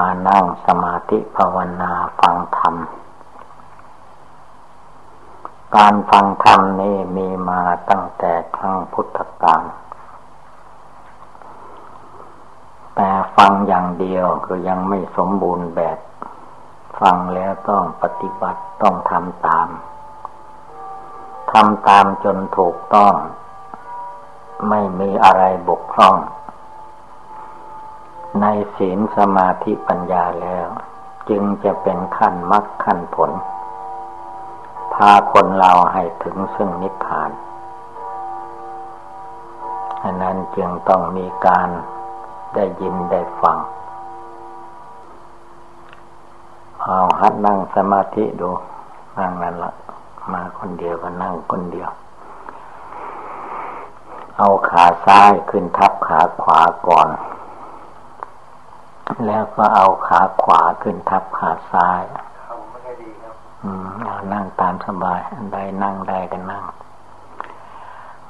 านั่งสมาธิภาวนาฟังธรรม การฟังธรรมนี่มีมาตั้งแต่ครั้งพุทธกาลแต่ฟังอย่างเดียวก็ยังไม่สมบูรณ์แบบ ฟังแล้วต้องปฏิบัติต้องทำตามทำตามจนถูกต้อง ไม่มีอะไรบกพร่อง ในศีลสมาธิปัญญาแล้ว จึงจะเป็นขั้นมรรคขั้นผล พาคนเราให้ถึงซึ่งนิพพานอันนั้นจึงต้องมีการได้ยินได้ฟัง เอาหัดนั่งสมาธิดูนั่งนั่นละมาคนเดียวก็นั่งคนเดียว เอาขาซ้ายขึ้นทับขาขวาก่อน แล้วก็เอาขาขวาขึ้นทับขาซ้ายอืมเอานั่งตามสบายอันใดนั่งได้ก็นั่ง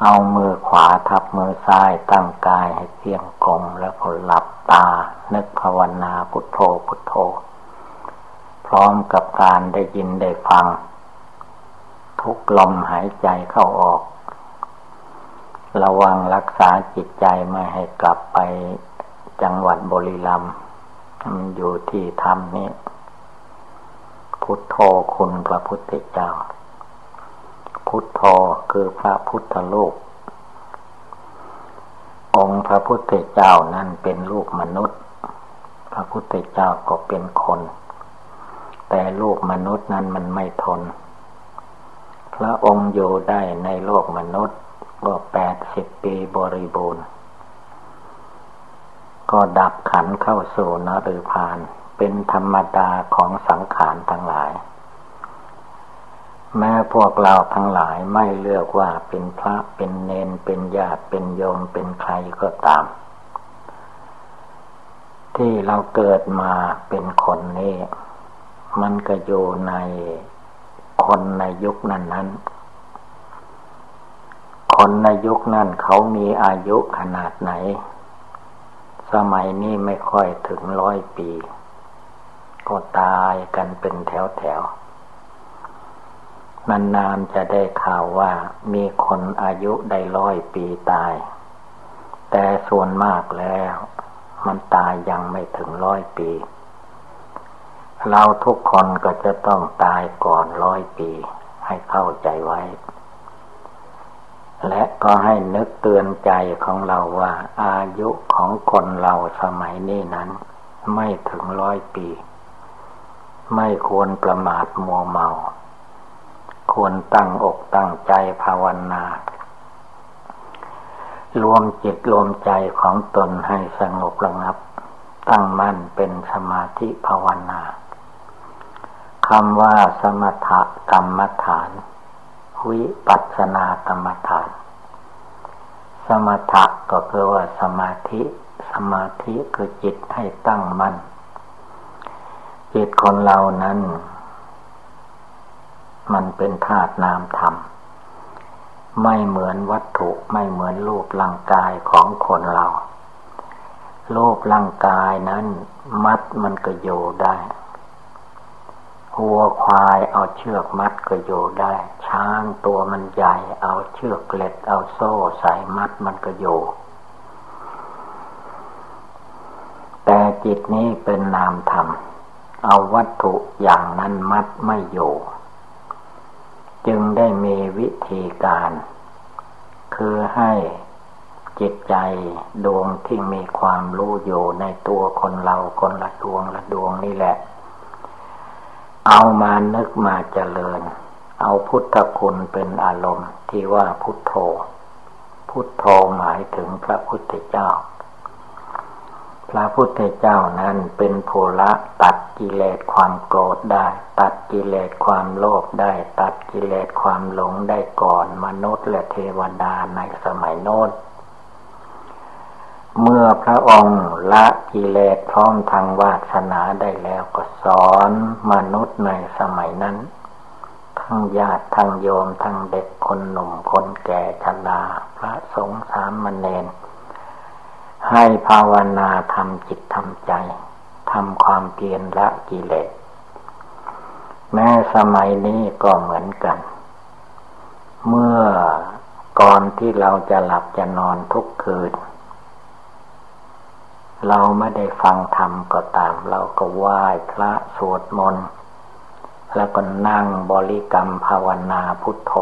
เอามือขวาทับมือซ้ายตั้งกายให้เที่ยงกลมแล้วก็หลับตา นึกภาวนาพุทโธพุทโธ พร้อมกับการได้ยินได้ฟัง ทุกลมหายใจเข้าออก ระวังรักษาจิตใจไม่ให้กลับไปจังหวัดบุรีรัมย์มัน อยู่ที่ธรรมนี้ พุทโธคุณพระพุทธเจ้า พุทโธคือพระพุทธลูกองค์พระพุทธเจ้านั่นเป็นลูกมนุษย์ พระพุทธเจ้าก็เป็นคน แต่ลูกมนุษย์นั้นมันไม่ทน พระองค์อยู่ได้ในโลกมนุษย์ก็แปดสิบปีบริบูรณ์ ก็ดับขันเข้าสู่นฤพาน เป็นธรรมดาของสังขารทั้งหลาย แม้พวกเราทั้งหลายไม่เลือกว่าเป็นพระเป็นเนนเป็นญาติเป็นโยมเป็นใครก็ตาม ที่เราเกิดมาเป็นคนนี้มันก็อยู่ในคนในยุคนั้นนั้นคนในยุคนั้นเขามีอายุขนาดไหน สมัยนี้ไม่ค่อยถึงร้อยปี ก็ตายกันเป็นแถวแถวนานๆจะได้ข่าวว่ามีคนอายุได้ร้อยปีตาย แต่ส่วนมากแล้ว มันตายยังไม่ถึงร้อยปี เราทุกคนก็จะต้องตายก่อนร้อยปี ให้เข้าใจไว้ และก็ให้นึกเตือนใจของเราว่า อายุของคนเราสมัยนี้นั้น ไม่ถึงร้อยปี ไม่ควรประมาทมัวเมา ควรตั้งอกตั้งใจภาวนา รวมจิตรวมใจของตนให้สงบระงับ ตั้งมั่นเป็นสมาธิภาวนาคำว่าสมถกรรมฐาน วิปัสสนากรรมฐาน สมถะก็คือว่าสมาธิ สมาธิคือจิตให้ตั้งมัน่น จิตคนเรานั้น มันเป็นธาตุนามธรรม ไม่เหมือนวัตถุไม่เหมือนรูปร่างกายของคนเรา รูปร่างกายนั้น มัดมันก็อยู่ได้ วัวควายเอาเชือกมัดก็อยู่ได้ ช้างตัวมันใหญ่ เอาเชือกเกล็ดเอาโซ่ใส่มัดมันก็อยู่ แต่จิตนี้เป็นนามธรรม เอาวัตถุอย่างนั้นมัดไม่อยู่ จึงได้มีวิธีการ คือให้จิตใจดวงที่มีความรู้อยู่ในตัวคนเราคนละดวงละดวงนี่แหละ เอามานึกมาเจริญ เอาพุทธคุณเป็นอารมณ์ที่ว่าพุทโธ พุทโธหมายถึงพระพุทธเจ้า พระพุทธเจ้านั้นเป็นโพละตัดกิเลสความโกรธได้ ตัดกิเลสความโลภได้ ตัดกิเลสความหลงได้ก่อนมนุษย์และเทวดาในสมัยโน้น เมื่อพระองค์ละกิเลสพร้อมทางวาสนาได้แล้วก็สอนมนุษย์ในสมัยนั้น ทั้งญาติทั้งโยมทั้งเด็กคนหนุ่มคนแก่ชราพระสงฆ์สามมเณรให้ภาวนาทำจิตทำใจทำความเพียรละกิเลส แม้สมัยนี้ก็เหมือนกัน เมื่อก่อนที่เราจะหลับจะนอนทุกคืน เราไม่ได้ฟังธรรมก็ตาม เราก็ไหว้พระสวดมนต์แล้วก็นั่งบริกรรมภาวนาพุทโธ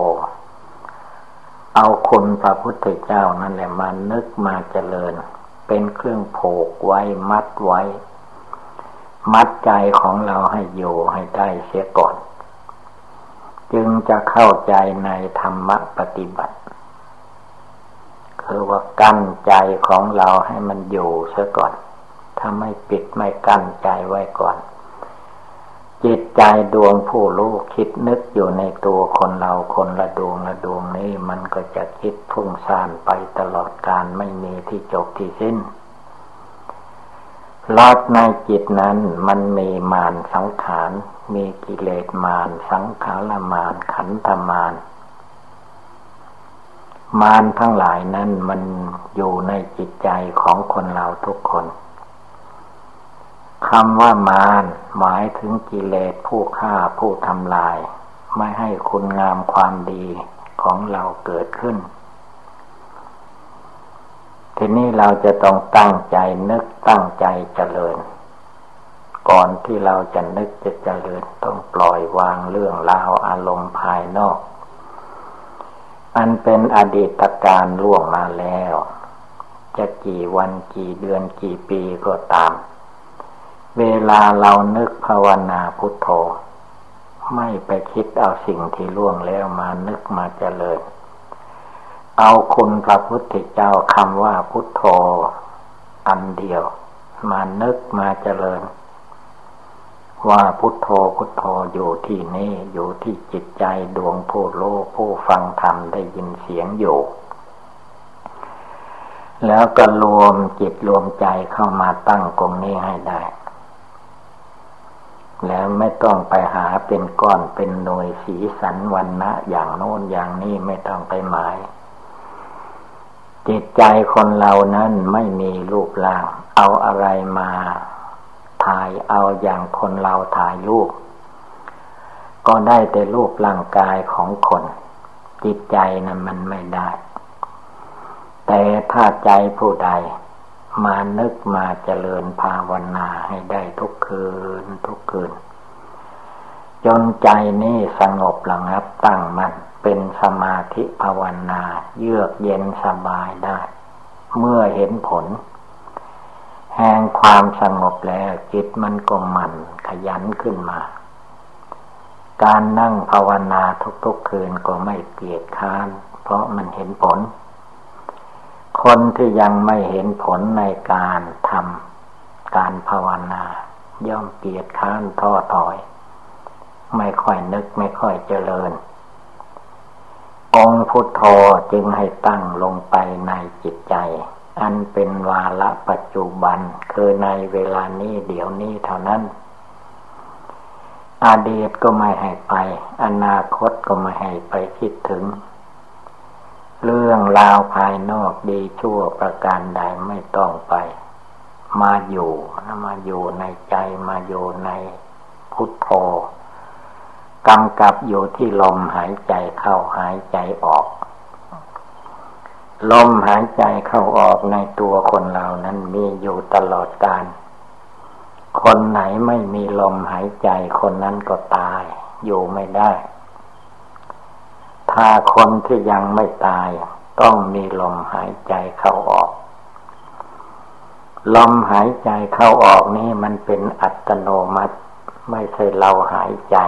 เอาคุณพระพุทธเจ้านั่นแหละมานึกมาเจริญ เป็นเครื่องโผกไว้มัดไว้ มัดใจของเราให้อยู่ให้ได้เสียก่อน จึงจะเข้าใจในธรรมปฏิบัติ คือว่ากั้นใจของเราให้มันอยู่เสียก่อน ถ้าไม่ปิดไม่กั้นใจไว้ก่อน จิตใจดวงผู้รู้คิดนึกอยู่ในตัวคนเราคนละดวงละดวงนี้ มันก็จะคิดพุ่งซ่านไปตลอดการไม่มีที่จบที่สิ้นลอดในจิตนั้นมันมีมารสังขาร มีกิเลสมารสังขารมารขันธมารมาร มารทั้งหลายนั้นมันอยู่ในจิตใจของคนเราทุกคนคำว่ามารหมายถึงกิเลสผู้ฆ่าผู้ทำลาย ไม่ให้คุณงามความดีของเราเกิดขึ้น ทีนี้เราจะต้องตั้งใจนึกตั้งใจเจริญ ก่อนที่เราจะนึกจะเจริญต้องปล่อยวางเรื่องราวอารมณ์ภายนอก อันเป็นอดีตการล่วงมาแล้ว จะกี่วันกี่เดือนกี่ปีก็ตาม เวลาเรานึกภาวนาพุทโธ ไม่ไปคิดเอาสิ่งที่ล่วงแล้วมานึกมาเจริญ เอาคุณพระพุทธเจ้าคำว่าพุทโธ อันเดียว มานึกมาเจริญ ว่าพุทโธพุทโธอยู่ที่นี่อยู่ที่จิตใจดวงผู้โลผู้ฟังธรรมได้ยินเสียงอยู่ แล้วก็รวมจิตรวมใจเข้ามาตั้งกงนี้ให้ได้ แล้วไม่ต้องไปหาเป็นก้อนเป็นหน่วยสีสันวันนะอย่างโน้นอย่างนี้ไม่ต้องไปหมายจิตใจคนเรานั้นไม่มีรูปร่าง เอาอะไรมา ถ่ายเอาอย่างคนเราถ่ายรูป ก็ได้แต่รูปร่างกายของคน จิตใจนะั้นมันไม่ได้ แต่ถ้าใจผู้ใด มานึกมาเจริญภาวนาให้ได้ทุกคืนทุกคืน จนใจนี่สงบระงับตั้งมัน่นเป็นสมาธิภาวนา เยือกเย็นสบายได้ เมื่อเห็นผล แห่งความสงบแล้ว จิตมันก็มันขยันขึ้นมา การนั่งภาวนาทุกๆคืนก็ไม่เกียจค้าน เพราะมันเห็นผล คนที่ยังไม่เห็นผลในการทำการภาวนา ย่อมเกียจค้านท้อถอย ไม่ค่อยนึกไม่ค่อยเจริญองพุทโธจึงให้ตั้งลงไปในจิตใจ อันเป็นวาระปัจจุบันคือในเวลานี้เดี๋ยวนี้เท่านั้น อดีตก็ไม่ให้ไป อนาคตก็ไม่ให้ไปคิดถึง เรื่องราวภายนอกดีชั่วประการใดไม่ต้องไป มาอยู่มาอยู่ในใจมาอยู่ในพุทโธกำกับอยู่ที่ลมหายใจเข้าหายใจออก ลมหายใจเข้าออกในตัวคนเรานั้นมีอยู่ตลอดกาล คนไหนไม่มีลมหายใจคนนั้นก็ตาย อยู่ไม่ได้ ถ้าคนที่ยังไม่ตาย ต้องมีลมหายใจเข้าออก ลมหายใจเข้าออกนี่มันเป็นอัตโนมัติ ไม่ใช่เราหายใจ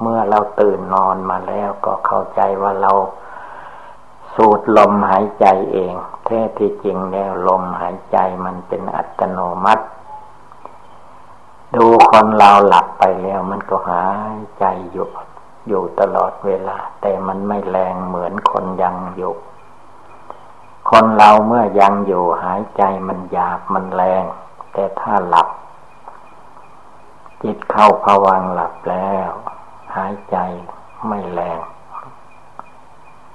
เมื่อเราตื่นนอนมาแล้วก็เข้าใจว่าเรา สูดลมหายใจเอง แท้ที่จริงแล้วลมหายใจมันเป็นอัตโนมัติ ดูคนเราหลับไปแล้วมันก็หายใจอยู่อยู่ตลอดเวลา แต่มันไม่แรงเหมือนคนยังอยู่ คนเราเมื่อยังอยู่หายใจมันหยาบมันแรง แต่ถ้าหลับ จิตเข้าผวังหลับแล้ว หายใจไม่แรง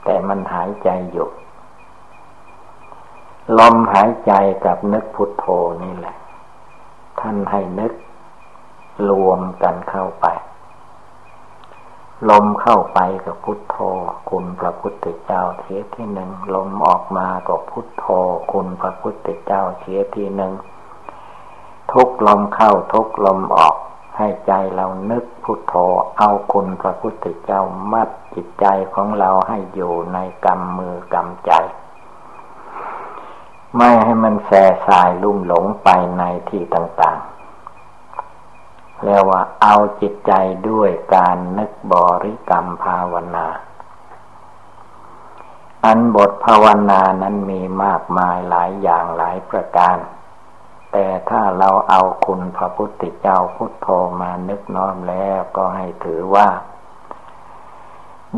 แต่มันหายใจอยู่ ลมหายใจกับนึกพุทโธนี่แหละ ท่านให้นึก รวมกันเข้าไป ลมเข้าไปกับพุทโธ คุณพระพุทธเจ้าเทียที่หนึ่ง ลมออกมากับพุทโธ คุณพระพุทธเจ้าเทียที่หนึ่ง ทุกลมเข้าทุกลมออก ให้ใจเรานึกพุทโธเอาคุณพระพุทธเจ้ามัดจิตใจของเราให้อยู่ในกำมือกำใจ ไม่ให้มันแส่สายลุ่มหลงไปในที่ต่างๆแล้วว่าเอาจิตใจด้วยการนึกบริกรรมภาวนา อันบทภาวนานั้นมีมากมายหลายอย่างหลายประการ แต่ถ้าเราเอาคุณพระพุทธเจ้าพุทโธมานึกน้อมแล้วก็ให้ถือว่า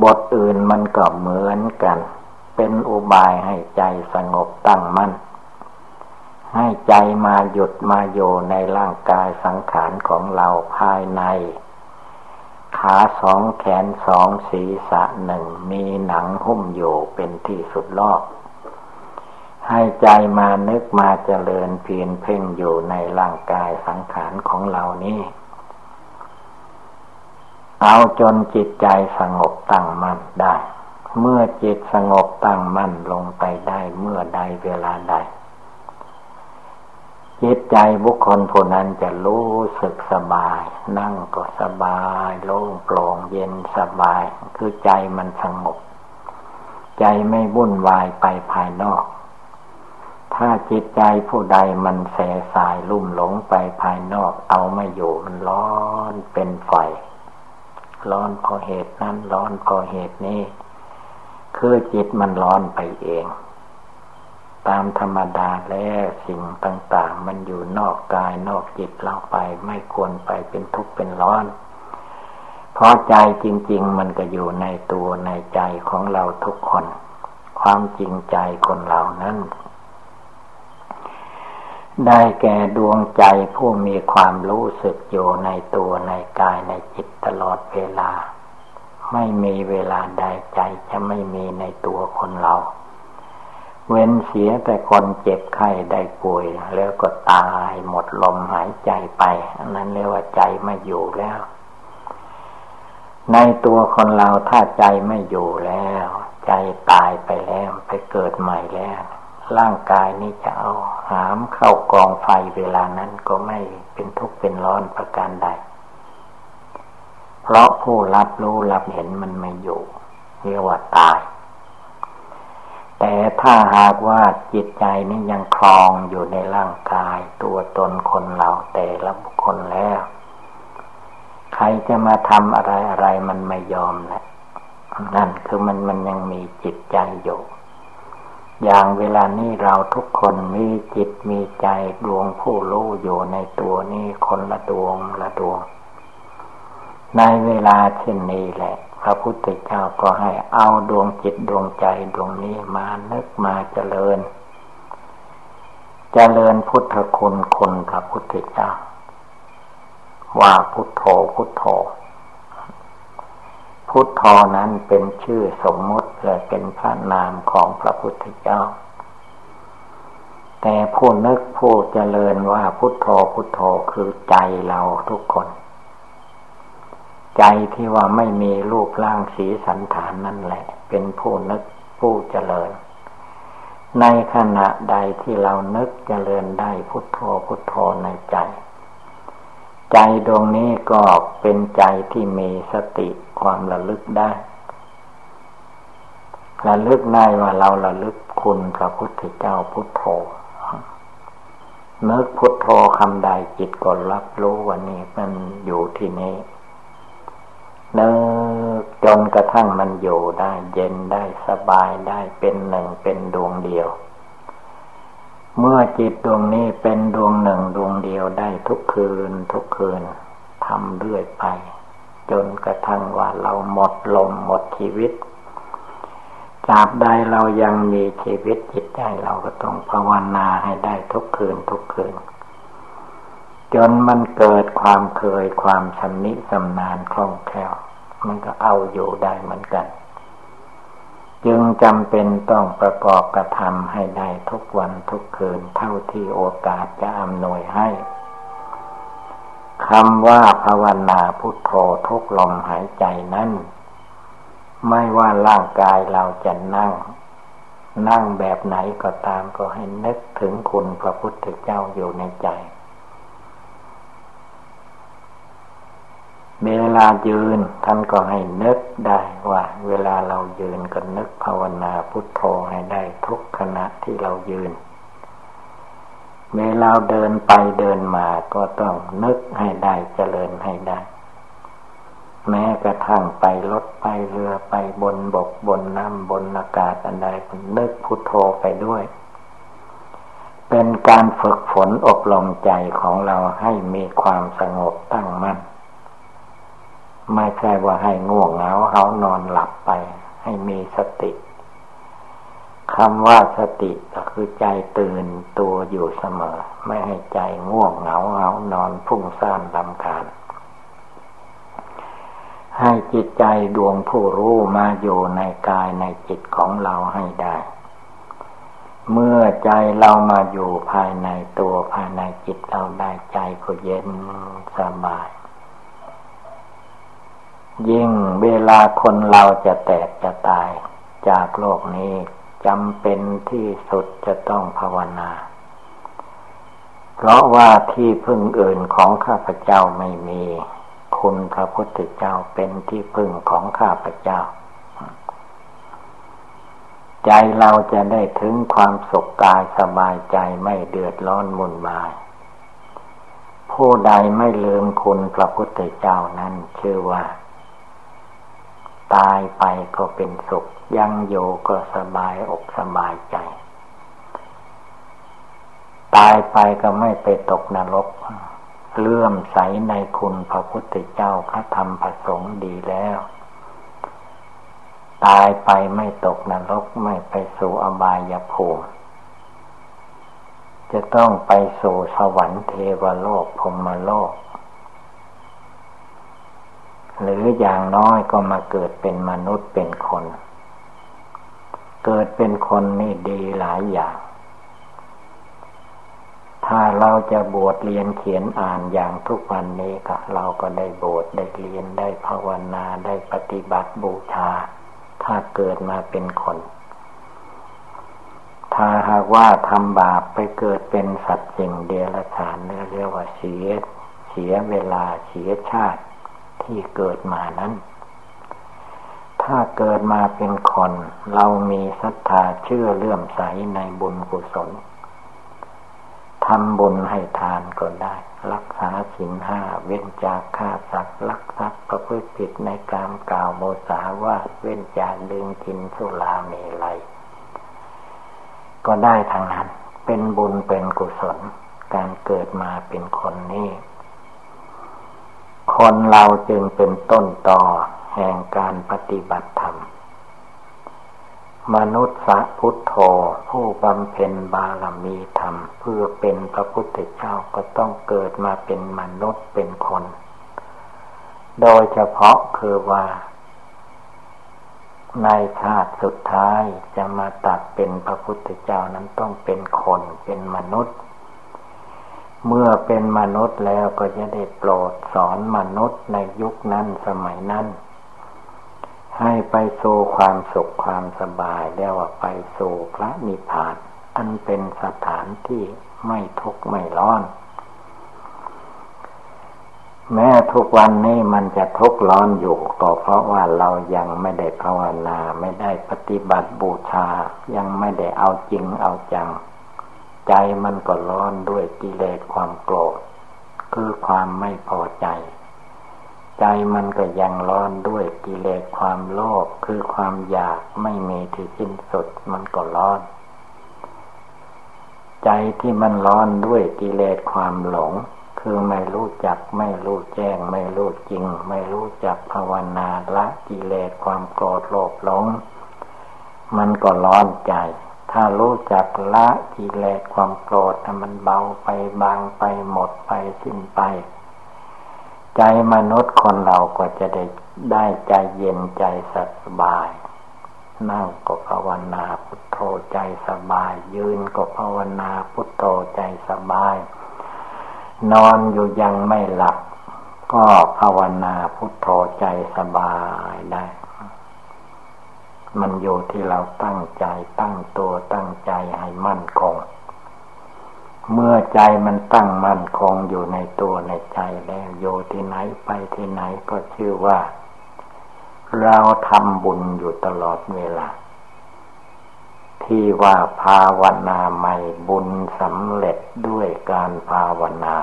บทอื่นมันก็เหมือนกัน เป็นอุบายให้ใจสงบตั้งมั่น ให้ใจมาหยุดมาโยในร่างกายสังขารของเราภายใน ขาสองแขนสองศีรษะหนึ่งมีหนังหุ้มอยู่เป็นที่สุดรอบ ให้ใจมานึกมาเจริญเพียรเพ่งอยู่ในร่างกายสังขารของเรานี้ เอาจนจิตใจสงบตั้งมั่นได้ เมื่อจิตสงบตั้งมั่นลงไปได้เมื่อใดเวลาใด จิตใจบุคคลผู้นั้นจะรู้สึกสบาย นั่งก็สบายโล่งโปร่งเย็นสบาย คือใจมันสงบ ใจไม่วุ่นวายไปภายนอก ถ้าจิตใจผู้ใดมันแสสายลุ่มหลงไปภายนอกเอาไม่อยู่มันร้อนเป็นไฟร้อนเพราะเหตุนั้นร้อนเพราะเหตุนี้ คือจิตมันร้อนไปเอง ตามธรรมดาแล้วสิ่งต่าง ๆ มันอยู่นอกกายนอกจิตเราไปไม่ควรไปเป็นทุกข์เป็นร้อนเพราะใจจริง ๆ มันก็อยู่ในตัวในใจของเราทุกคน ความจริงใจคนเหล่านั้น ได้แก่ดวงใจผู้มีความรู้สึกอยู่ในตัวในกายในจิตตลอดเวลา ไม่มีเวลาใดใจจะไม่มีในตัวคนเรา เว้นเสียแต่คนเจ็บไข้ได้ป่วย แล้วก็ตายหมดลมหายใจไปอันนั้นเรียกว่าใจไม่อยู่แล้ว ในตัวคนเราถ้าใจไม่อยู่แล้ว ใจตายไปแล้วไปเกิดใหม่แล้ว ร่างกายนี้จะเอาหามเข้ากองไฟเวลานั้นก็ไม่เป็นทุกข์เป็นร้อนประการใด เพราะผู้รับรู้รับเห็นมันไม่อยู่เรียกว่าตาย แต่ถ้าหากว่าจิตใจนี้ยังคลองอยู่ในร่างกาย ตัวตนคนเราแต่ละบุคคลแล้ว ใครจะมาทำอะไรอะไรมันไม่ยอมแหละนั่นคือมันมันยังมีจิตใจอยู่ อย่างเวลานี้เราทุกคนมีจิตมีใจดวงผู้รู้อยู่ในตัวนี้คนละดวงละดวง ในเวลาเช่นนี้แหละ พระพุทธเจ้าก็ให้เอาดวงจิตดวงใจดวงนี้มานึกมาเจริญ เจริญพุทธคุณคุณพระพุทธเจ้า ว่าพุทโธพุทโธ พุทโธนั้นเป็นชื่อสมมติและเป็นพระนามของพระพุทธเจ้า แต่ผู้นึกผู้เจริญว่าพุทโธพุทโธคือใจเราทุกคน ใจที่ว่าไม่มีรูปร่างสีสันฐานนั่นแหละ เป็นผู้นึกผู้เจริญ ในขณะใดที่เรานึกเจริญได้พุทโธพุทโธในใจใจดวงนี้ก็เป็นใจที่มีสติ ความระลึกได้ระลึกได้ว่าเราระลึกคุณพระพุทธเจ้าพุทโธนึกพุทโธคำใดจิตก็รับรู้ว่านี่มันอยู่ที่นี้นึกจนกระทั่งมันอยู่ได้เย็นได้สบายได้เป็นหนึ่งเป็นดวงเดียว เมื่อจิตดวงนี้เป็นดวงหนึ่งดวงเดียวได้ทุกคืนทุกคืนทำเรื่อยไป จนกระทั่งว่าเราหมดลมหมดชีวิตจาบใดเรายังมีชีวิตจิตใจเราก็ต้องภาวนาให้ได้ทุกคืนทุกคืน จนมันเกิดความเคยความชำนิชำนาญคล่องแคล่ว มันก็เอาอยู่ได้เหมือนกัน จึงจำเป็นต้องประกอบกระทำให้ได้ทุกวันทุกคืนเท่าที่โอกาสจะอำนวยให้ คำว่าภาวนาพุทโธทุกลมหายใจนั้น ไม่ว่าร่างกายเราจะนั่ง นั่งแบบไหนก็ตามก็ให้นึกถึงคุณพระพุทธเจ้าอยู่ในใจ เวลายืนท่านก็ให้นึกได้ว่า เวลาเรายืนก็นึกภาวนาพุทโธให้ได้ทุกขณะที่เรายืน เมื่อเราเดินไปเดินมาก็ต้องนึกให้ได้เจริญให้ได้ แม้กระทั่งไปรถไปเรือไปบนบกบนน้ำบนอากาศอันใดนึกพุทโธไปด้วย เป็นการฝึกฝนอบรมใจของเราให้มีความสงบตั้งมั่นไม่ใช่ว่าให้ง่วงเหงาเขานอนหลับไป ให้มีสติ คำว่าสติก็คือใจตื่นตัวอยู่เสมอ ไม่ให้ใจง่วงเหงาเหงานอนพุ่งซ่านลำคาญให้จิตใจดวงผู้รู้มาอยู่ในกายในจิตของเราให้ได้ เมื่อใจเรามาอยู่ภายในตัวภายในจิตเราได้ใจก็เย็นสบาย ยิ่งเวลาคนเราจะแตกจะตายจากโลกนี้ จำเป็นที่สุดจะต้องภาวนา เพราะว่าที่พึ่งอื่นของข้าพเจ้าไม่มี คุณพระพุทธเจ้าเป็นที่พึ่งของข้าพเจ้า ใจเราจะได้ถึงความสุขกายสบายใจไม่เดือดร้อนมุนวาย ผู้ใดไม่ลืมคุณพระพุทธเจ้านั้นชื่อว่า ตายไปก็เป็นสุข ยังโยก็สบายอกสบายใจ ตายไปก็ไม่ไปตกนรกเลื่อมใสในคุณพระพุทธเจ้าพระธรรมพระสงฆ์ดีแล้ว ตายไปไม่ตกนรกไม่ไปสู่อบายภูมิจะต้องไปสู่สวรรค์เทวโลกพรมโลก หรืออย่างน้อยก็มาเกิดเป็นมนุษย์เป็นคน เกิดเป็นคนนี่ดีหลายอย่าง ถ้าเราจะบวชเรียนเขียนอ่านอย่างทุกวันนี้ก็เราก็ได้บวชได้เรียนได้ภาวนาได้ปฏิบัติบูชา ถ้าเกิดมาเป็นคน ถ้าหากว่าทำบาปไปเกิดเป็นสัตว์สิ่งเดรัจฉานเรียกว่าเสียเสียเวลาเสียชาติ ที่เกิดมานั้น ถ้าเกิดมาเป็นคนเรามีศรัทธาเชื่อเลื่อมใสในบุญกุศลทำบุญให้ทานก็ได้ รักษาสินห้าเว้นจากฆ่าสัตว์ลักทรัพย์ประพฤติผิดในการกล่าวโมสาว่าเว้นจากดึงกินสุราเมลัยก็ได้ทางนั้น เป็นบุญเป็นกุศล การเกิดมาเป็นคนนี้ คนเราจึงเป็นต้นต่อแห่งการปฏิบัติธรรม มนุษย์สะพุทโธผู้บำเพ็ญบารมีธรรม เพื่อเป็นพระพุทธเจ้าก็ต้องเกิดมาเป็นมนุษย์เป็นคน โดยเฉพาะคือว่า ในชาติสุดท้ายจะมาตัดเป็นพระพุทธเจ้านั้นต้องเป็นคนเป็นมนุษย์ เมื่อเป็นมนุษย์แล้วก็จะได้โปรดสอนมนุษย์ในยุคนั้นสมัยนั้น ให้ไปสู่ความสุขความสบายเรียกว่าไปสู่พระนิพพาน อันเป็นสถานที่ไม่ทุกข์ไม่ร้อน แม้ทุกวันนี้มันจะทุกข์ร้อนอยู่ก็เพราะว่าเรายังไม่ได้ภาวนา ไม่ได้ปฏิบัติบูชา ยังไม่ได้เอาจริงเอาจัง ใจมันก็ร้อนด้วยกิเลสความโกรธ คือความไม่พอใจ ใจมันก็ยังร้อนด้วยกิเลสความโลภคือความอยากไม่มีที่สิ้นสุดมันก็ร้อน ใจที่มันร้อนด้วยกิเลสความหลง คือไม่รู้จักไม่รู้แจ้ง ไม่รู้จริง ไม่รู้จักภาวนาละกิเลสความโกรธโลภหลง มันก็ร้อนใจ ถ้ารู้จักละกิเลสความโกรธมันเบาไปบางไปหมดไปสิ้นไป ใจมนุษย์คนเราก็จะได้ได้ใจเย็นใจสบาย นั่งก็ภาวนาพุทโธใจสบาย ยืนก็ภาวนาพุทโธใจสบาย นอนอยู่ยังไม่หลับ ก็ภาวนาพุทโธใจสบายได้ มันอยู่ที่เราตั้งใจตั้งตัวตั้งใจให้มั่นคง เมื่อใจมันตั้งมั่นคงอยู่ในตัวในใจแล้วโยที่ไหนไปที่ไหนก็ชื่อว่า เราทำบุญอยู่ตลอดเวลา ที่ว่าภาวนาใหม่บุญสำเร็จด้วยการภาวนา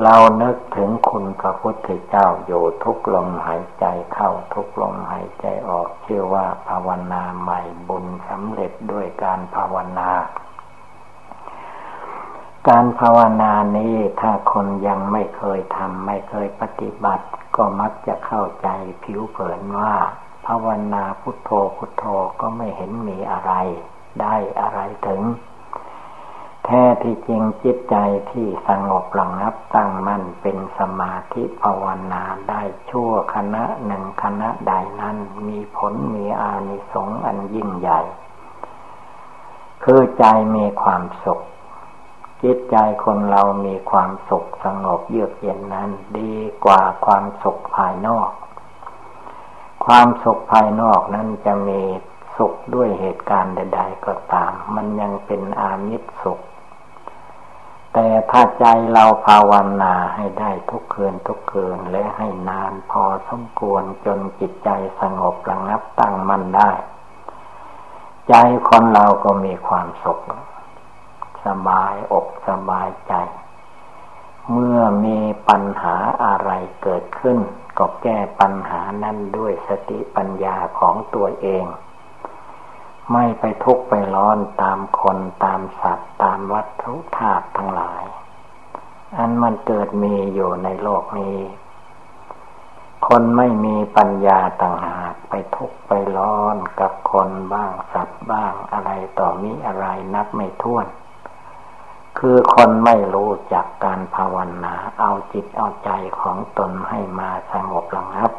เรานึกถึงคุณพระพุทธเจ้าอยู่ทุกลมหายใจเข้าทุกลมหายใจออกชื่อว่าภาวนาใหม่บุญสำเร็จด้วยการภาวนา การภาวนานี้ถ้าคนยังไม่เคยทำไม่เคยปฏิบัติ ก็มักจะเข้าใจผิวเผินว่า ภาวนาพุทโธพุทโธก็ไม่เห็นมีอะไร ได้อะไรถึง แท้ที่จริงจิตใจที่สงบระงับตั้งมั่นเป็นสมาธิภาวนาได้ชั่วคณะหนึ่งคณะใดนั้นมีผลมีอานิสงส์อันยิ่งใหญ่ คือใจมีความสุข จิตใจคนเรามีความสุขสงบเยือกเย็นนั้น ดีกว่าความสุขภายนอก ความสุขภายนอกนั้นจะมีสุขด้วยเหตุการณ์ใด ๆ ก็ตาม มันยังเป็นอามิตรสุข แต่ถ้าใจเราภาวนาให้ได้ทุกคืนทุกคืนและให้นานพอสมควรจนจิตใจสงบระงับตั้งมั่นได้ ใจคนเราก็มีความสุข สบายอกสบายใจ เมื่อมีปัญหาอะไรเกิดขึ้น ก็แก้ปัญหานั้นด้วยสติปัญญาของตัวเอง ไม่ไปทุกข์ไปร้อนตามคนตามสัตว์ ตามวัตถุธาตุทั้งหลาย อันมันเกิดมีอยู่ในโลกนี้ คนไม่มีปัญญาต่างหากไปทุกข์ไปร้อนกับคนบ้างสัตว์บ้างอะไรต่อมีอะไรนับไม่ถ้วน คือคนไม่รู้จักการภาวนา เอาจิตเอาใจของตนให้มาสงบระงับ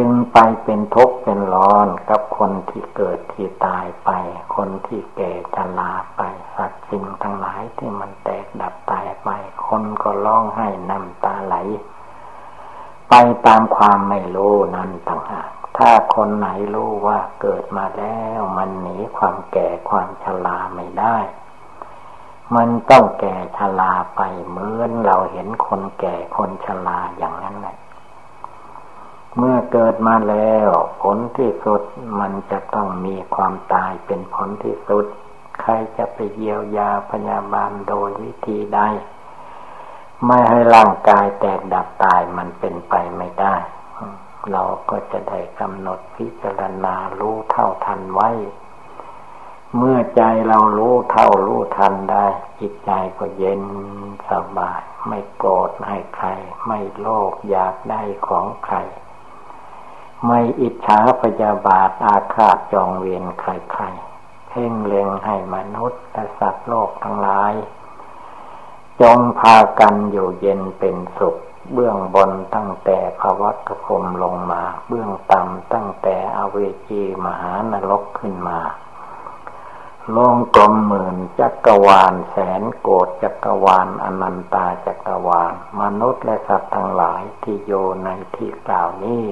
จึงไปเป็นทุกข์เป็นร้อนกับคนที่เกิดที่ตายไป คนที่แก่ชราไป สัตว์สิ่งทั้งหลายที่มันแตกดับตายไป คนก็ร้องไห้น้ำตาไหล ไปตามความไม่รู้นั้นต่างหากถ้าคนไหนรู้ว่าเกิดมาแล้วมันหนีความแก่ความชราไม่ได้ มันต้องแก่ชราไปเหมือนเราเห็นคนแก่คนชราอย่างนั้นแหละ เมื่อเกิดมาแล้ว ผลที่สุดมันจะต้องมีความตายเป็นผลที่สุด ใครจะไปเยียวยาพยาบาลโดยวิธีใดไม่ให้ร่างกายแตกดับตายมันเป็นไปไม่ได้ เราก็จะได้กำหนดพิจารณารู้เท่าทันไว้ เมื่อใจเรารู้เท่ารู้ทันได้ จิตใจก็เย็นสบาย ไม่โกรธให้ใคร ไม่โลภอยากได้ของใคร ไม่อิจฉาพยาบาทอาฆาตจองเวียนใครๆเพ่งเล็งให้มนุษย์และสัตว์โลกทั้งหลาย จงพากันอยู่เย็นเป็นสุข เบื้องบนตั้งแต่ภวัตพรมลงมา เบื้องต่ำตั้งแต่อเวจีมหานรกขึ้นมาลงกลมหมื่นจักรวาลแสนโกดจักรวาลอนันตาจักรวาล มนุษย์และสัตว์ทั้งหลายที่โยในที่กล่าวนี้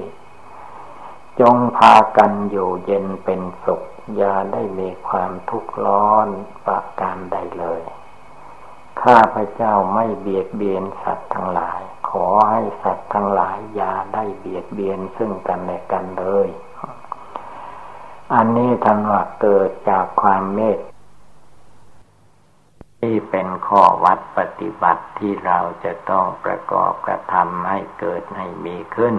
จงพากันอยู่เย็นเป็นสุข อย่าได้มีความทุกข์ร้อนประการใดเลย ข้าพเจ้าไม่เบียดเบียนสัตว์ทั้งหลาย ขอให้สัตว์ทั้งหลายอย่าได้เบียดเบียนซึ่งกันและกันเลย อันนี้ท่านว่าเกิดจากความเมตที่เป็นข้อวัดปฏิบัติที่เราจะต้องประกอบกระทำให้เกิดให้มีขึ้น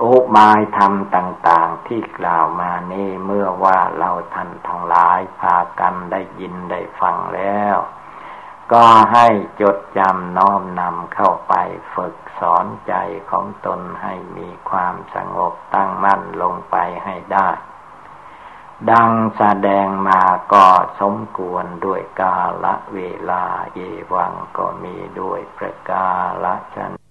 อุบายธรรมต่าง ๆ ที่กล่าวมานี้เมื่อว่าเราท่านทั้งหลายพากันได้ยินได้ฟังแล้ว ก็ให้จดจำน้อมนำเข้าไปฝึกสอนใจของตนให้มีความสงบตั้งมั่นลงไปให้ได้ ดังแสดงมาก็สมควรด้วยกาละเวลาเยวังก็มีด้วยประกาละชน